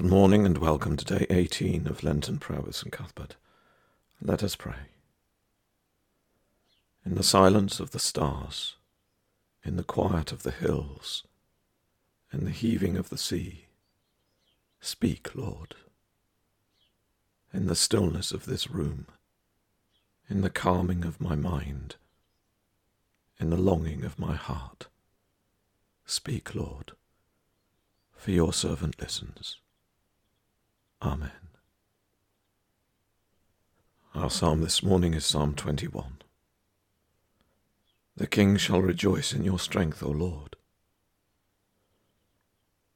Good morning and welcome to day 18 of Lenten prayer with St. Cuthbert. Let us pray. In the silence of the stars, in the quiet of the hills, in the heaving of the sea, speak, Lord. In the stillness of this room, in the calming of my mind, in the longing of my heart, speak, Lord, for your servant listens. Amen. Our psalm this morning is Psalm 21. The king shall rejoice in your strength, O Lord.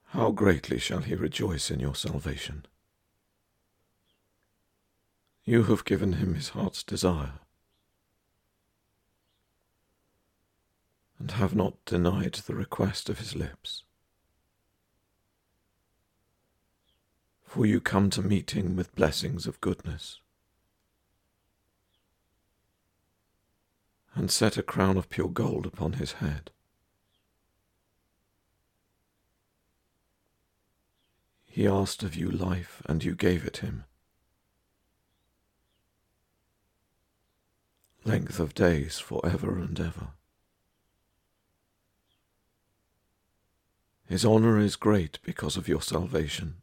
How greatly shall he rejoice in your salvation! You have given him his heart's desire, and have not denied the request of his lips. For you come to meeting with blessings of goodness. And set a crown of pure gold upon his head. He asked of you life, and you gave it him. Length of days for ever and ever. His honour is great because of your salvation.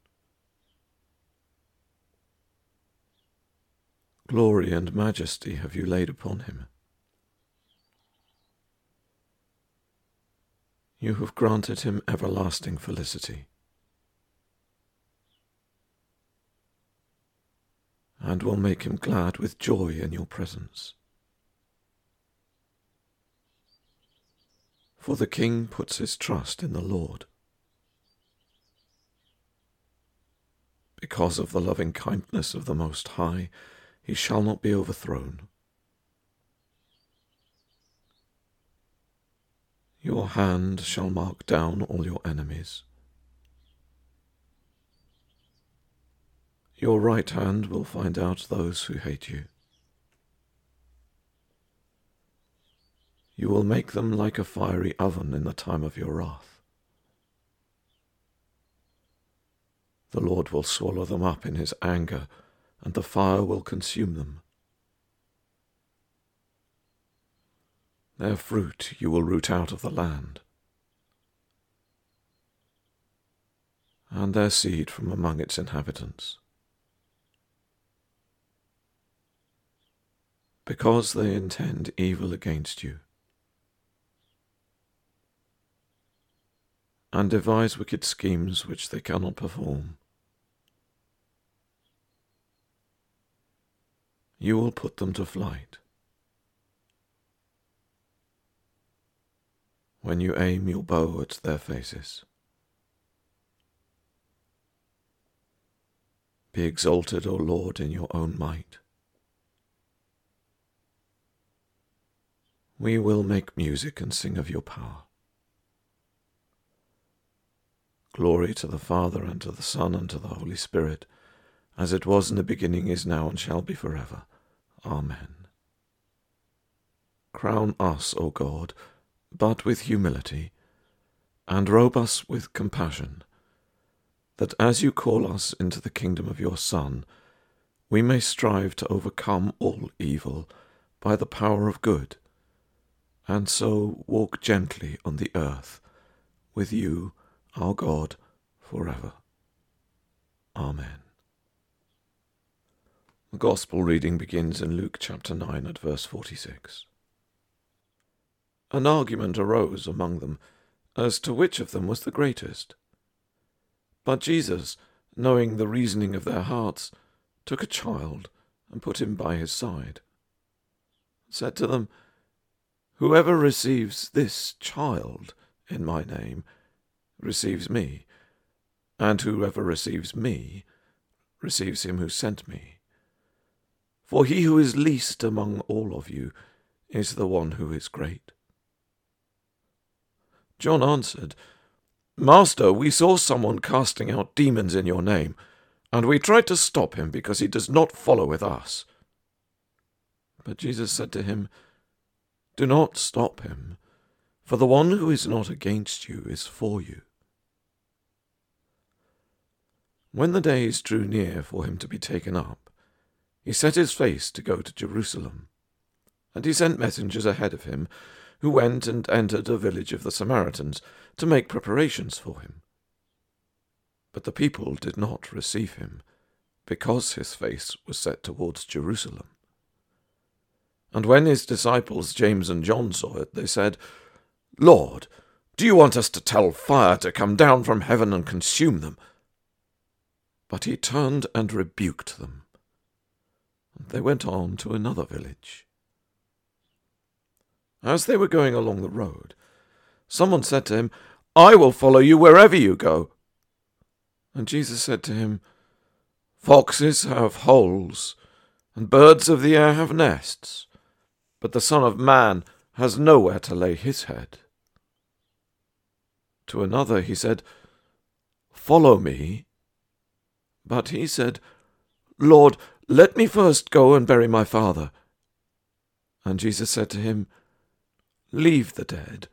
Glory and majesty have you laid upon him. You have granted him everlasting felicity. And will make him glad with joy in your presence. For the king puts his trust in the Lord. Because of the loving kindness of the Most High, he shall not be overthrown. Your hand shall mark down all your enemies. Your right hand will find out those who hate you. You will make them like a fiery oven in the time of your wrath. The Lord will swallow them up in his anger and the fire will consume them. Their fruit you will root out of the land, and their seed from among its inhabitants. Because they intend evil against you, and devise wicked schemes which they cannot perform. You will put them to flight. When you aim your bow at their faces, be exalted, O Lord, in your own might. We will make music and sing of your power. Glory to the Father, and to the Son, and to the Holy Spirit, as it was in the beginning, is now, and shall be forever. Amen. Crown us, O God, but with humility, and robe us with compassion, that as you call us into the kingdom of your Son, we may strive to overcome all evil by the power of good, and so walk gently on the earth with you, our God, forever. Amen. The Gospel reading begins in Luke chapter 9 at verse 46. An argument arose among them as to which of them was the greatest. But Jesus, knowing the reasoning of their hearts, took a child and put him by his side, and said to them, Whoever receives this child in my name receives me, and whoever receives me receives him who sent me. For he who is least among all of you is the one who is great. John answered, Master, we saw someone casting out demons in your name, and we tried to stop him because he does not follow with us. But Jesus said to him, Do not stop him, for the one who is not against you is for you. When the days drew near for him to be taken up, he set his face to go to Jerusalem. And he sent messengers ahead of him, who went and entered a village of the Samaritans to make preparations for him. But the people did not receive him, because his face was set towards Jerusalem. And when his disciples James and John saw it, they said, Lord, do you want us to tell fire to come down from heaven and consume them? But he turned and rebuked them. They went on to another village. As they were going along the road, someone said to him, I will follow you wherever you go. And Jesus said to him, Foxes have holes, and birds of the air have nests, but the Son of Man has nowhere to lay his head. To another he said, Follow me. But he said, Lord, let me first go and bury my father. And Jesus said to him, Leave the dead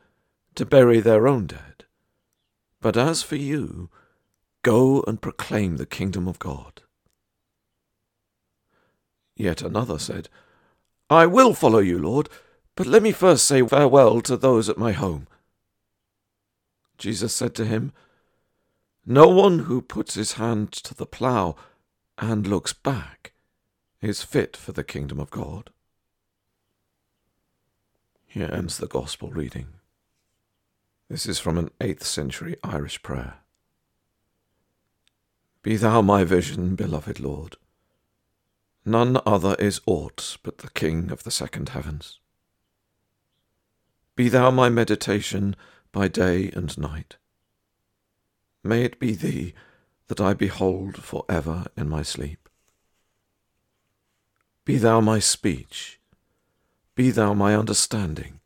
to bury their own dead. But as for you, go and proclaim the kingdom of God. Yet another said, I will follow you, Lord, but let me first say farewell to those at my home. Jesus said to him, No one who puts his hand to the plough and looks back is fit for the kingdom of God. Here ends the Gospel reading. This is from an 8th century Irish prayer. Be thou my vision, beloved Lord. None other is aught but the King of the second heavens. Be thou my meditation by day and night. May it be thee that I behold for ever in my sleep. Be thou my speech, be thou my understanding.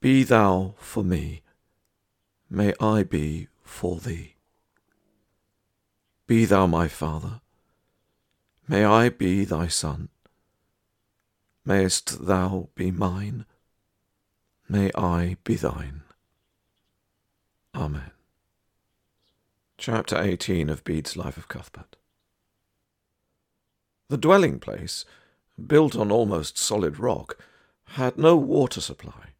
Be thou for me, may I be for thee. Be thou my Father, may I be thy Son. Mayest thou be mine, may I be thine. Amen. Chapter 18 of Bede's Life of Cuthbert. The dwelling place, built on almost solid rock, had no water supply.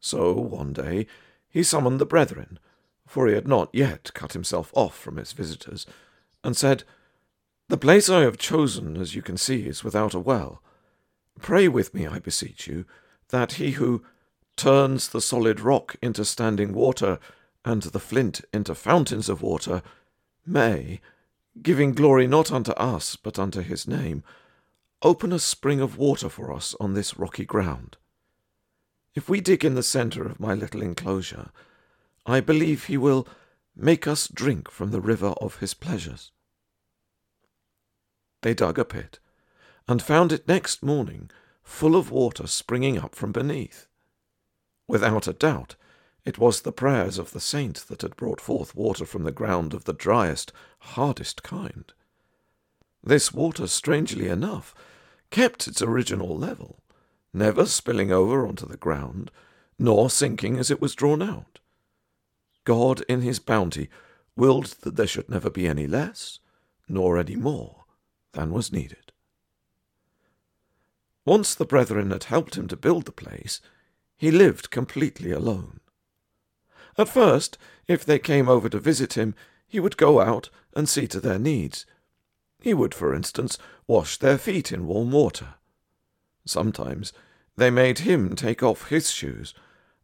So one day he summoned the brethren, for he had not yet cut himself off from his visitors, and said, The place I have chosen, as you can see, is without a well. Pray with me, I beseech you, that he who turns the solid rock into standing water, and the flint into fountains of water, may, giving glory not unto us, but unto his name, open a spring of water for us on this rocky ground. If we dig in the centre of my little enclosure, I believe he will make us drink from the river of his pleasures. They dug a pit, and found it next morning full of water springing up from beneath. Without a doubt, it was the prayers of the saint that had brought forth water from the ground of the driest, hardest kind. This water, strangely enough, kept its original level, never spilling over onto the ground, nor sinking as it was drawn out. God, in his bounty, willed that there should never be any less, nor any more, than was needed. Once the brethren had helped him to build the place, he lived completely alone. At first, if they came over to visit him, he would go out and see to their needs. He would, for instance, wash their feet in warm water. Sometimes they made him take off his shoes,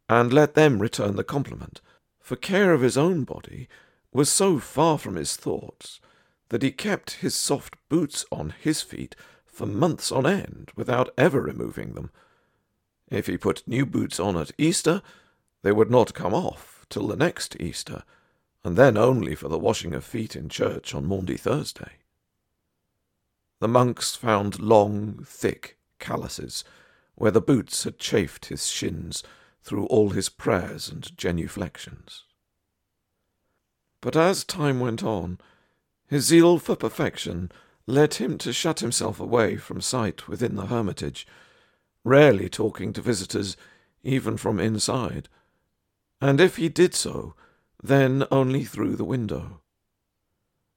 and let them return the compliment, for care of his own body was so far from his thoughts that he kept his soft boots on his feet for months on end without ever removing them if he put new boots on at Easter, they would not come off till the next Easter, and then only for the washing of feet in church on Maundy Thursday. The monks found long, thick calluses where the boots had chafed his shins through all his prayers and genuflections. But as time went on, his zeal for perfection led him to shut himself away from sight within the hermitage, rarely talking to visitors even from inside, and if he did so, then only through the window.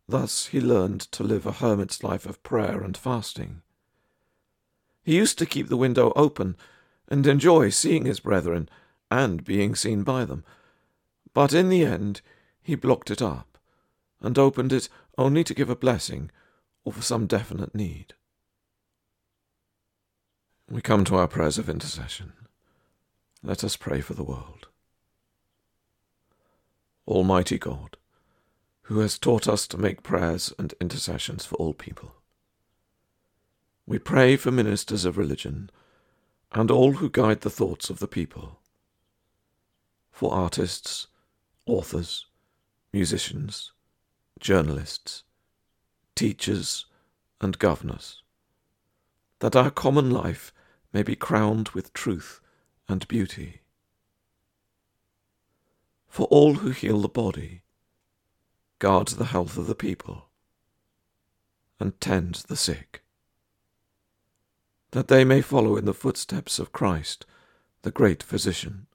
Thus he learned to live a hermit's life of prayer and fasting. He used to keep the window open and enjoy seeing his brethren and being seen by them, but in the end he blocked it up and opened it only to give a blessing or for some definite need. We come to our prayers of intercession. Let us pray for the world. Almighty God, who has taught us to make prayers and intercessions for all people, we pray for ministers of religion and all who guide the thoughts of the people, for artists, authors, musicians, journalists, teachers, and governors, that our common life may be crowned with truth and beauty. For all who heal the body, guard the health of the people, and tend the sick, that they may follow in the footsteps of Christ, the great physician.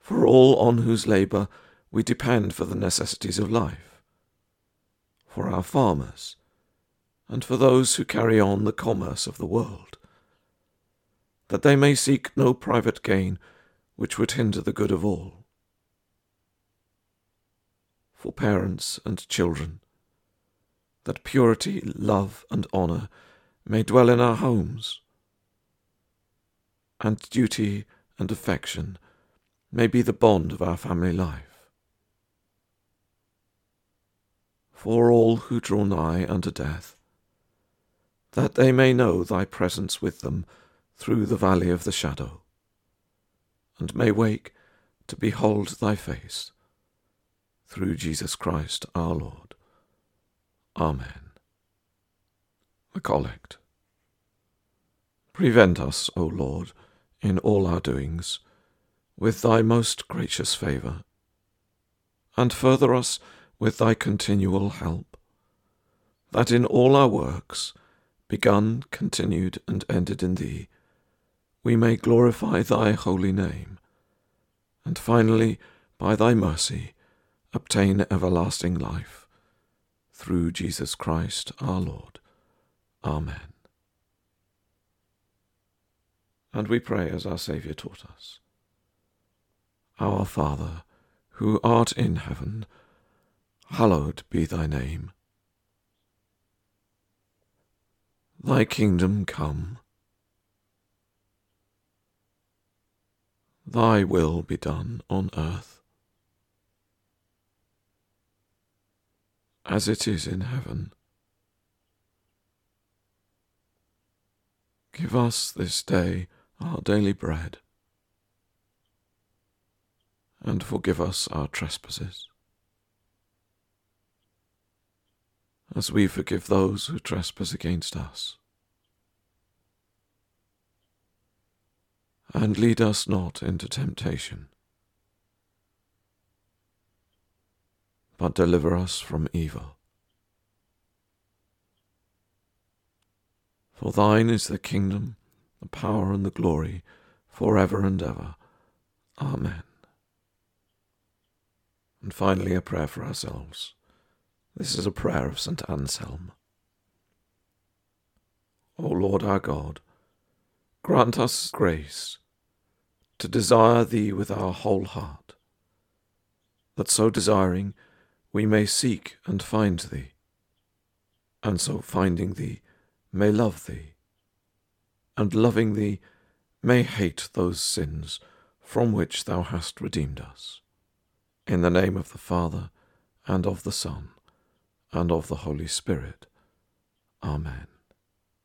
For all on whose labour we depend for the necessities of life, for our farmers, and for those who carry on the commerce of the world, that they may seek no private gain which would hinder the good of all. For parents and children, that purity, love, and honour may dwell in our homes, and duty and affection may be the bond of our family life. For all who draw nigh unto death, that they may know thy presence with them through the valley of the shadow, and may wake to behold thy face, through Jesus Christ our Lord. Amen. The Collect. Prevent us, O Lord, in all our doings, with thy most gracious favour, and further us with thy continual help, that in all our works, begun, continued, and ended in thee, we may glorify thy holy name, and finally, by thy mercy, obtain everlasting life, through Jesus Christ our Lord. Amen. And we pray as our Saviour taught us. Our Father, who art in heaven, hallowed be thy name. Thy kingdom come. Thy will be done on earth as it is in heaven. Give us this day our daily bread, and forgive us our trespasses as we forgive those who trespass against us. And lead us not into temptation, but deliver us from evil. For thine is the kingdom, the power, and the glory, for ever and ever. Amen. And finally, a prayer for ourselves. This is a prayer of St. Anselm. O Lord our God, grant us grace to desire Thee with our whole heart, that so desiring we may seek and find Thee, and so finding Thee may love Thee, and loving Thee may hate those sins from which Thou hast redeemed us. In the name of the Father, and of the Son, and of the Holy Spirit. Amen.